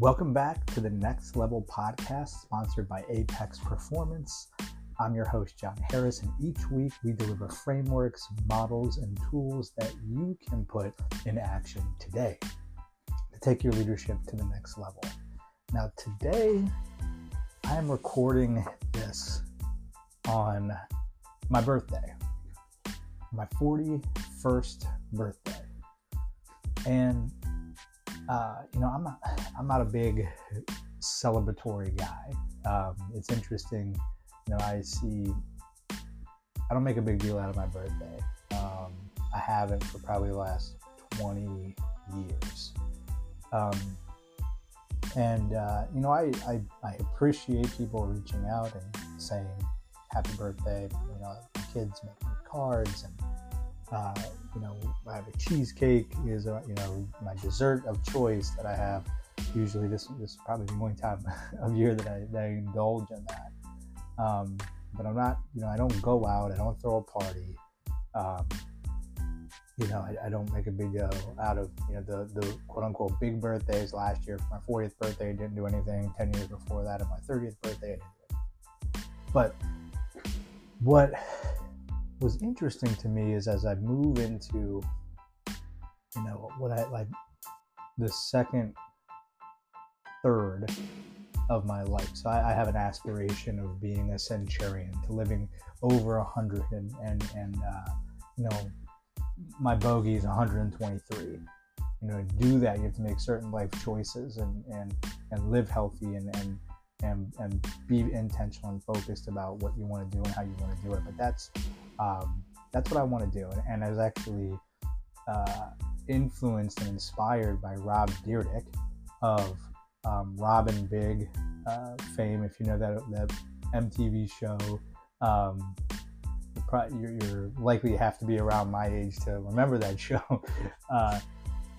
Welcome back to the Next Level podcast sponsored by Apex Performance. I'm your host, Jon Harris, and each week we deliver frameworks, models, and tools that you can put in action today to take your leadership to the next level. Now, today I am recording this on my birthday, my 41st birthday. And uh, you know, I'm not, I'm not a big celebratory guy. Um, it's interesting, you know, I see, I don't make a big deal out of my birthday. Um, I haven't for probably the last 20 years. Um, and, uh, you know, I, I, I, appreciate people reaching out and saying happy birthday. You know, kids make me cards and, uh, you know, I have a cheesecake is, uh, you know, my dessert of choice that I have. Usually, this, this is probably the only time of year that I, that I indulge in that. Um, but I'm not, you know, I don't go out, I don't throw a party. Um, you know, I, I, don't make a big deal out of, you know, the, the quote unquote big birthdays last year. For my 40th birthday, I didn't do anything. 10 years before that, on my 30th birthday, I didn't do. But what was interesting to me is as I move into, you know, what I like the second third of my life. So I, I, have an aspiration of being a centurion, to living over a hundred, and and and uh, you know, my bogey is 123. You know, to do that, you have to make certain life choices and and and live healthy and and and and be intentional and focused about what you want to do and how you want to do it. But that's um, that's what I want to do, and, and I was actually uh, influenced and inspired by Rob Dyrdek of um, Rob & Big uh, fame. If you know that that MTV show, um, you're, you're, likely have to be around my age to remember that show. Uh,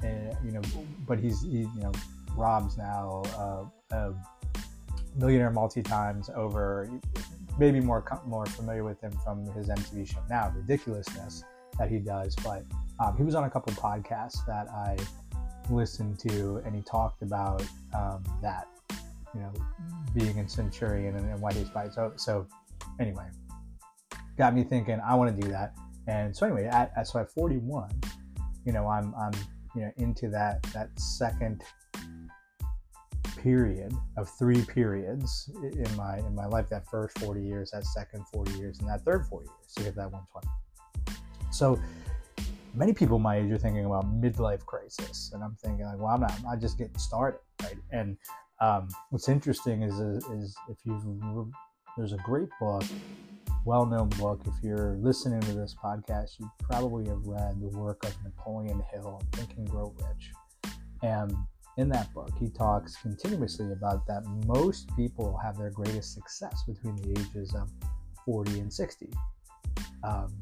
and, you know, but he's he, you know Rob's now uh, millionaire multi times over. Maybe more more familiar with him from his MTV show now, Ridiculousness that he does. But um, he was on a couple podcasts that I listened to, and he talked about um, that, you know, being in Centurion and, and why he's by. So, so anyway, got me thinking. I want to do that, and so anyway, at, at, so at 41, you know, I'm I'm you know into that that second period of three periods in my in my life that first 40 years that second 40 years and that third 40 years to get that 120 so many people my age are thinking about midlife crisis, and I'm thinking like, well, I'm not. I'm just getting started, right? And um, what's interesting is is if you there's a great book, well-known book. If you're listening to this podcast, you probably have read the work of Napoleon Hill, Think and Grow Rich, and in that book, he talks continuously about that most people have their greatest success between the ages of 40 and 60. Um,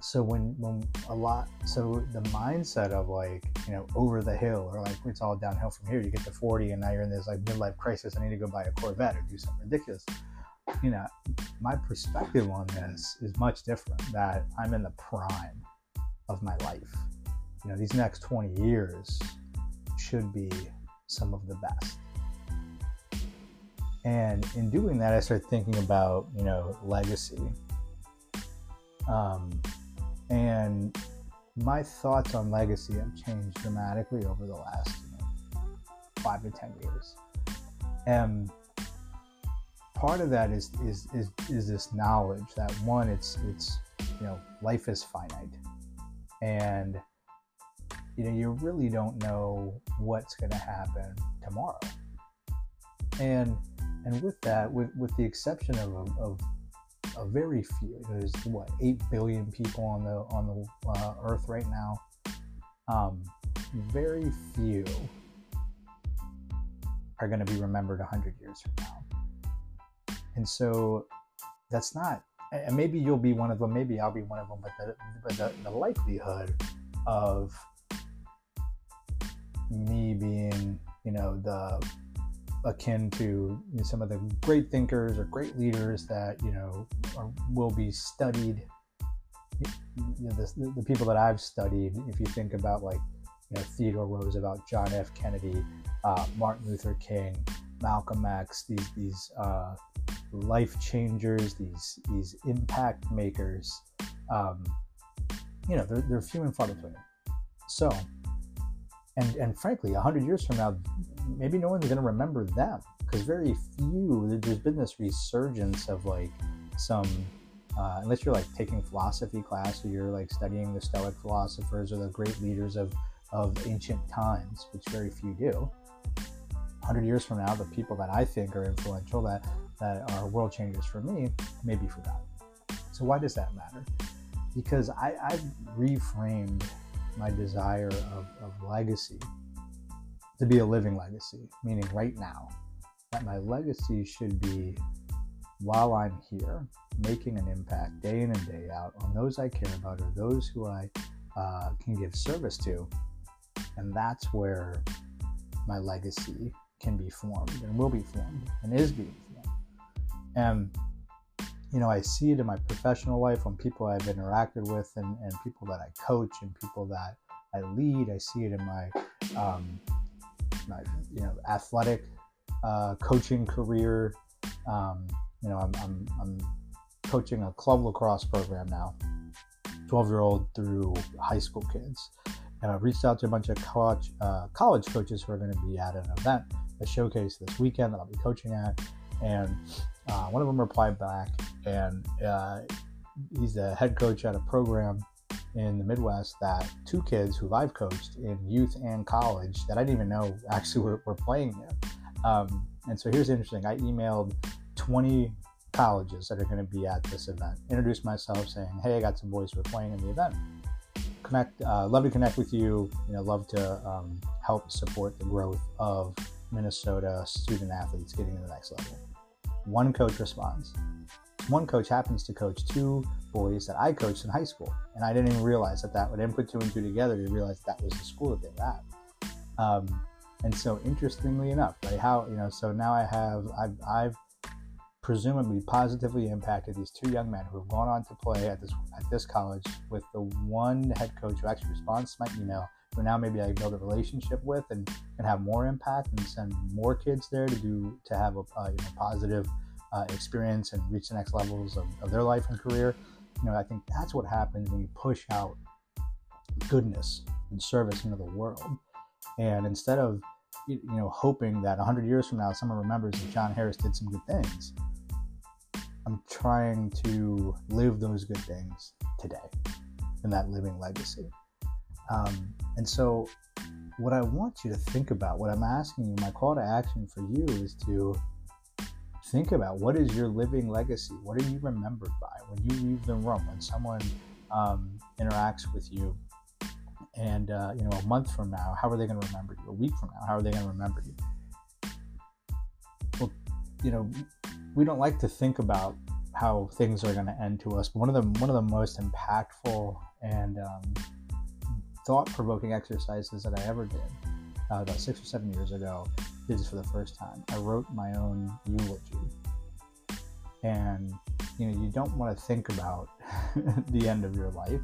so when when a lot so the mindset of like you know over the hill or like it's all downhill from here. You get to 40 and now you're in this like midlife crisis. I need to go buy a corvette or do something ridiculous. You know my perspective on this is much different that i'm in the prime of my life. You know these next 20 years should be some of the best. And in doing that i start thinking about you know legacy. Um, and my thoughts on legacy have changed dramatically over the last you know, five to ten years. And part of that is, is is is this knowledge that one, it's it's you know, life is finite, and you know, you really don't know what's going to happen tomorrow. And and with that, with with the exception of, of a very few. There's what eight billion people on the on the uh, Earth right now. Um, very few are going to be remembered hundred years from now, and so that's not. And maybe you'll be one of them. Maybe I'll be one of them. But the but the, the likelihood of me being, you know, the akin to some of the great thinkers or great leaders that you know are, will be studied. You know, the, the people that I've studied, if you think about like you know, Theodore Roosevelt, John F. Kennedy, uh, Martin Luther King, Malcolm X, these these uh, life changers, these these impact makers. Um, you know, they're, they're few and far between. So, and and frankly, hundred years from now, maybe no one's going to remember them because very few. There's been this resurgence of like some. Uh, unless you're like taking philosophy class or you're like studying the Stoic philosophers or the great leaders of, of ancient times, which very few do. 100 years from now, the people that I think are influential, that, that are world changers for me, may be forgotten. So, why does that matter? Because I, I've reframed my desire of, of legacy to be a living legacy, meaning right now, that my legacy should be while I'm here, making an impact day in and day out on those I care about or those who I uh, can give service to. And that's where my legacy can be formed and will be formed and is being formed. And, you know, I see it in my professional life when people I've interacted with and, and people that I coach and people that I lead. I see it in my, um, my you know, athletic uh, coaching career. Um, you know, I'm, I'm, I'm coaching a club lacrosse program now, 12 year old through high school kids. And I've reached out to a bunch of college, uh, college coaches who are going to be at an event a showcase this weekend that I'll be coaching at. And uh, one of them replied back, and uh, he's the head coach at a program in the Midwest that two kids who I've coached in youth and college that I didn't even know actually were, were playing there. Um, and so here's interesting I emailed 20 colleges that are going to be at this event, introduced myself saying, Hey, I got some boys who are playing in the event. Connect, uh, love to connect with you. You know, love to um, help support the growth of Minnesota student athletes getting to the next level. One coach responds. One coach happens to coach two boys that I coached in high school, and I didn't even realize that that would input two and two together to realize that was the school that they were at. Um, and so, interestingly enough, right? How you know? So now I have I've, I've presumably positively impacted these two young men who have gone on to play at this at this college with the one head coach who actually responds to my email who now maybe I build a relationship with and, and have more impact and send more kids there to do to have a, a you know, positive uh, experience and reach the next levels of, of their life and career. You know, I think that's what happens when you push out goodness and service into the world. And instead of you know hoping that 100 years from now someone remembers that Jon Harris did some good things, I'm trying to live those good things today in that living legacy. Um, and so, what I want you to think about, what I'm asking you, my call to action for you is to think about what is your living legacy? What are you remembered by when you leave the room, when someone um, interacts with you? And, uh, you know, a month from now, how are they going to remember you? A week from now, how are they going to remember you? Well, you know, we don't like to think about how things are going to end to us. But one of the one of the most impactful and um, thought-provoking exercises that I ever did uh, about six or seven years ago. Did this for the first time. I wrote my own eulogy, and you know you don't want to think about the end of your life.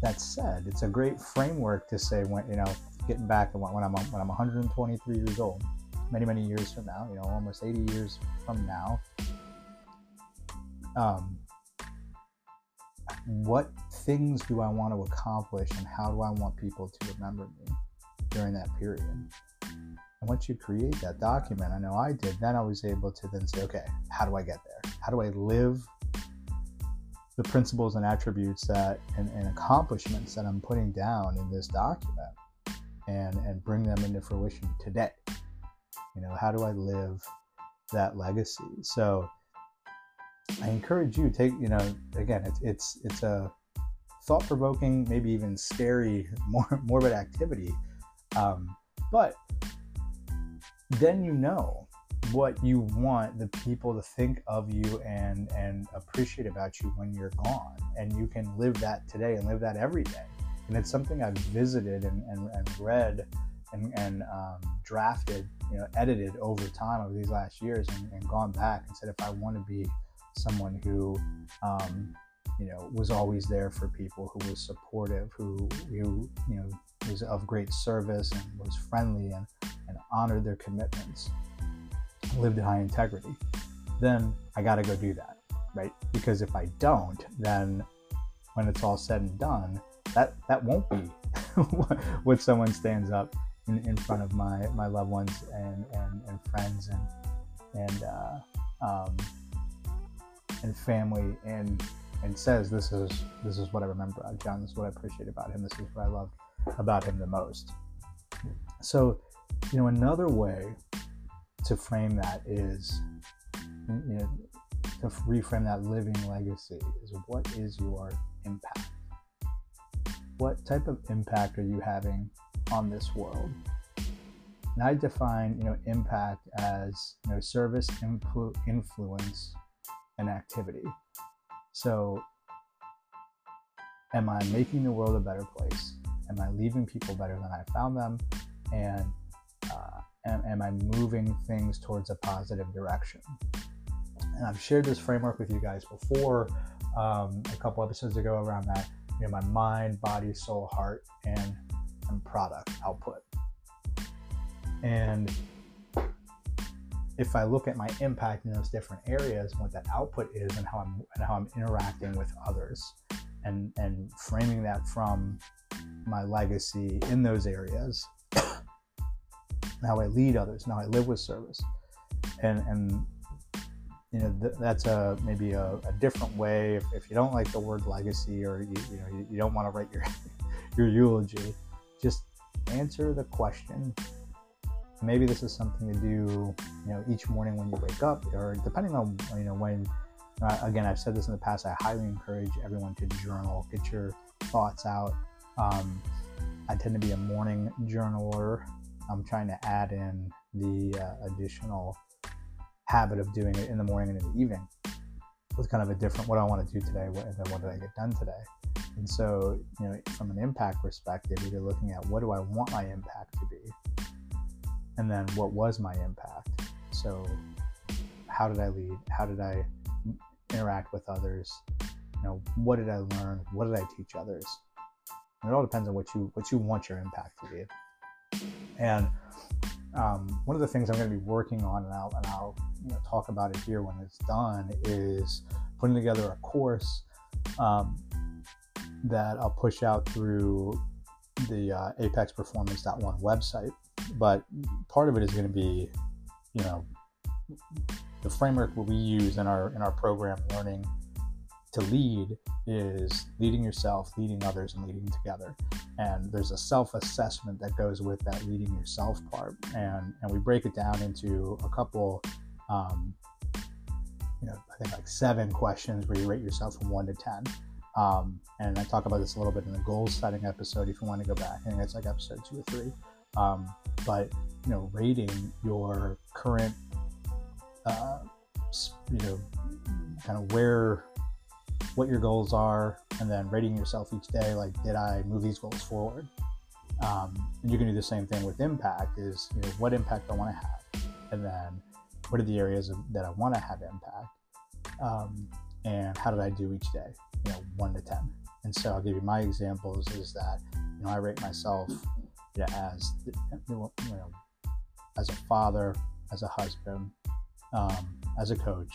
That said, it's a great framework to say when you know getting back when I'm when I'm 123 years old, many many years from now, you know almost 80 years from now. Um, what things do I want to accomplish and how do I want people to remember me during that period? And once you create that document, I know I did, then I was able to then say, okay, how do I get there? How do I live the principles and attributes that and, and accomplishments that I'm putting down in this document and, and bring them into fruition today? You know, how do I live that legacy? So I encourage you take you know again it's it's it's a thought provoking maybe even scary more morbid activity, um, but then you know what you want the people to think of you and and appreciate about you when you're gone. And you can live that today and live that every day. And it's something i've visited and, and, and read and, and um, drafted you know edited over time over these last years and, and gone back and said if i want to be someone who, um, you know, was always there for people, who was supportive, who, who you know, was of great service and was friendly and, and honored their commitments, lived in high integrity, then I got to go do that, right? Because if I don't, then when it's all said and done, that that won't be what someone stands up in, in front of my my loved ones and and, and friends and and uh, um, and family and and says this is this is what I remember about Jon. This is what I appreciate about him. This is what I love about him the most. So, you know, another way to frame that is, you know, to reframe that living legacy is what is your impact? What type of impact are you having on this world? And I define, you know, impact as you know service, influ- influence, and activity. So, am I making the world a better place? Am I leaving people better than I found them? And am, am I moving things towards a positive direction? And I've shared this framework with you guys before um, a couple episodes ago around that. You know, my mind, body, soul, heart, and and product output. And if I look at my impact in those different areas, what that output is, and how I'm and how I'm interacting with others, and and framing that from my legacy in those areas, how I lead others, and how I live with service, and and you know th- that's a maybe a, a different way. If, if, you don't like the word legacy, or you, you know you, you don't want to write your your eulogy, just answer the question. Maybe this is something to do you know each morning when you wake up or depending on you know when uh, again i've said this in the past i highly encourage everyone to journal get your thoughts out. Um, i tend to be a morning journaler i'm trying to add in the uh, additional habit of doing it in the morning and in the evening it's kind of a different what i want to do today what, and then what did i get done today? And so you know from an impact perspective you're looking at what do i want my impact to be and then what was my impact. So how did i lead? How did i interact with others? You know what did i learn? What did i teach others? And it all depends on what you what you want your impact to be and um, one of the things i'm going to be working on and i'll, and I'll you know, talk about it here when it's done is putting together a course um, that i'll push out through the uh, apexperformance.one website but part of it is going to be, you know, the framework that we use in our in our program learning to lead is leading yourself, leading others, and leading together. And there's a self-assessment that goes with that leading yourself part, and and we break it down into a couple, um, you know, I think like seven questions where you rate yourself from one to ten. Um, and I talk about this a little bit in the goal setting episode. If you want to go back, I think it's like episode two or three. Um, but you know, rating your current, uh, you know, kind of where, what your goals are, and then rating yourself each day. Like, did I move these goals forward? Um, and you can do the same thing with impact. Is you know, what impact I want to have, and then what are the areas of, that I want to have impact, um, and how did I do each day? You know, one to ten. And so I'll give you my examples. Is that you know I rate myself yeah, as you know, as a father, as a husband, um, as a coach,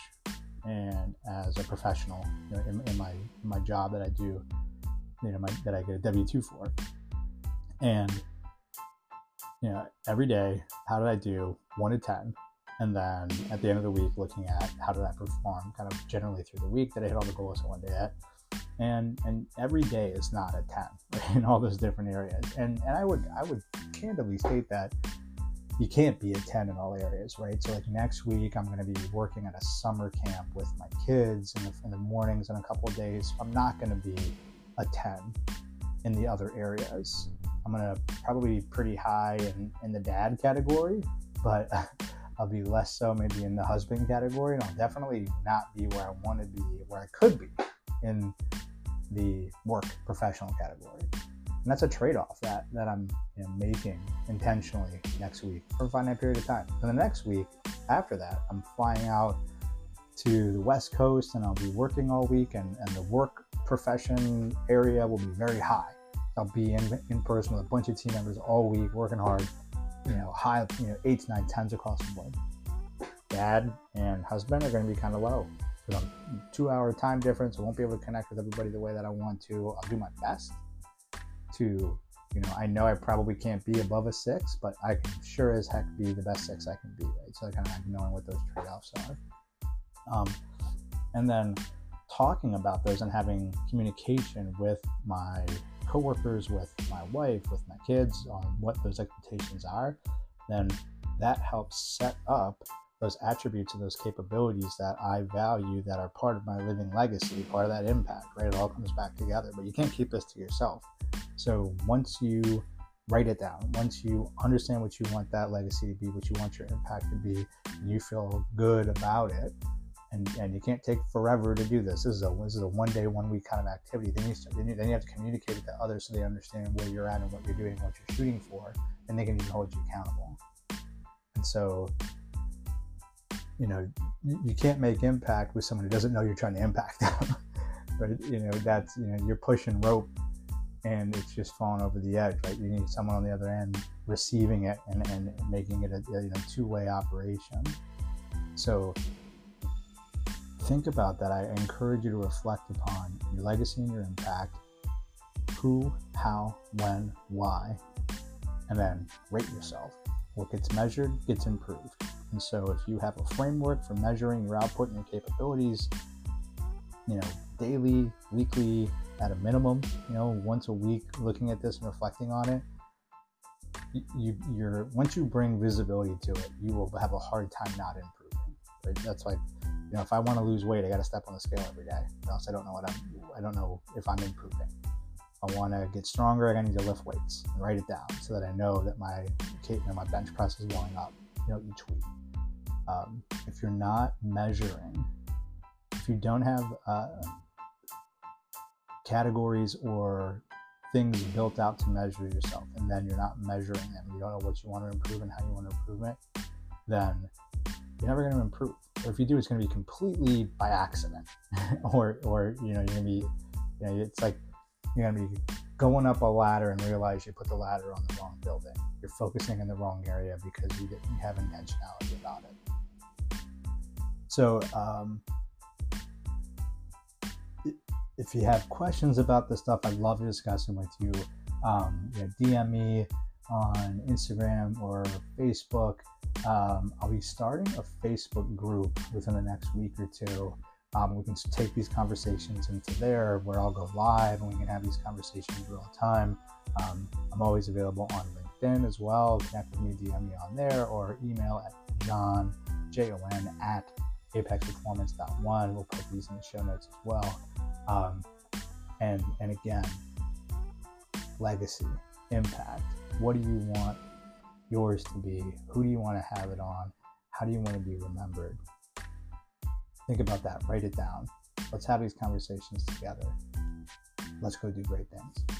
and as a professional you know, in, in, my in my job that I do, you know, my, that I get a W two for, and you know, every day, how did I do? One to ten, and then at the end of the week, looking at how did I perform, kind of generally through the week. that I hit all the goals I wanted to hit? and and every day is not a 10 right, in all those different areas and and i would i would candidly state that you can't be a 10 in all areas right? So like next week i'm going to be working at a summer camp with my kids in the, in the mornings in a couple of days. I'm not going to be a 10 in the other areas. I'm going to probably be pretty high in, in the dad category but I'll be less so maybe in the husband category, and I'll definitely not be where I want to be, where I could be in the work professional category. And that's a trade-off that, that I'm you know, making intentionally next week for a finite period of time. And the next week after that, I'm flying out to the West Coast and I'll be working all week, and, and the work profession area will be very high. I'll be in, in person with a bunch of team members all week, working hard, you know, high, you know, eight, nine, tens across the board. Dad and husband are going to be kind of low. because I'm two hour time difference. I won't be able to connect with everybody the way that I want to. I'll do my best to, you know, I know I probably can't be above a six, but I can sure as heck be the best six I can be, right? So I kind of like knowing what those trade offs are. Um, and then talking about those and having communication with my coworkers, with my wife, with my kids on what those expectations are, then that helps set up those attributes and those capabilities that I value that are part of my living legacy, part of that impact, right? It all comes back together, but you can't keep this to yourself. So once you write it down, once you understand what you want that legacy to be, what you want your impact to be, and you feel good about it, and, and you can't take forever to do this. This is a this is a one day, one week kind of activity. Then you start, then you, then you have to communicate it to others so they understand where you're at and what you're doing, what you're shooting for, and they can even hold you accountable. And so, you know, you can't make impact with someone who doesn't know you're trying to impact them. but You know, that's you know you're pushing rope, and it's just falling over the edge. Right? You need someone on the other end receiving it and, and making it a you know two way operation. So think about that, I encourage you to reflect upon your legacy and your impact who, how, when, why, and then rate yourself. What gets measured gets improved. And so, if you have a framework for measuring your output and your capabilities, you know, daily, weekly, at a minimum, you know, once a week, looking at this and reflecting on it, you, you're once you bring visibility to it, you will have a hard time not improving. Right? That's like you know, if I want to lose weight, I got to step on the scale every day, or else I don't know what I'm. I don't know if I'm improving. I want to get stronger, I need to lift weights and write it down so that I know that my you know, my bench press is going up. You know, each week. Um, if you're not measuring, if you don't have uh, categories or things built out to measure yourself, and then you're not measuring them, you don't know what you want to improve and how you want to improve it, then you're never going to improve or if you do, it's going to be completely by accident, or or you know you're going to be, you know, it's like you're going to be going up a ladder and realize you put the ladder on the wrong building. You're focusing in the wrong area because you didn't have intentionality about it. So, um, if you have questions about this stuff, I'd love to discuss them with you. Um, you know, DM me on Instagram or Facebook. Um, I'll be starting a Facebook group within the next week or two. Um, we can take these conversations into there where I'll go live and we can have these conversations real time. Um, I'm always available on LinkedIn as well. Connect with me, DM me on there, or email at Jon, J O N, at apexperformance.one. We'll put these in the show notes as well. Um, and, and again, legacy, impact. What do you want yours to be? Who do you want to have it on? How do you want to be remembered? Think about that. Write it down. Let's have these conversations together. Let's go do great things.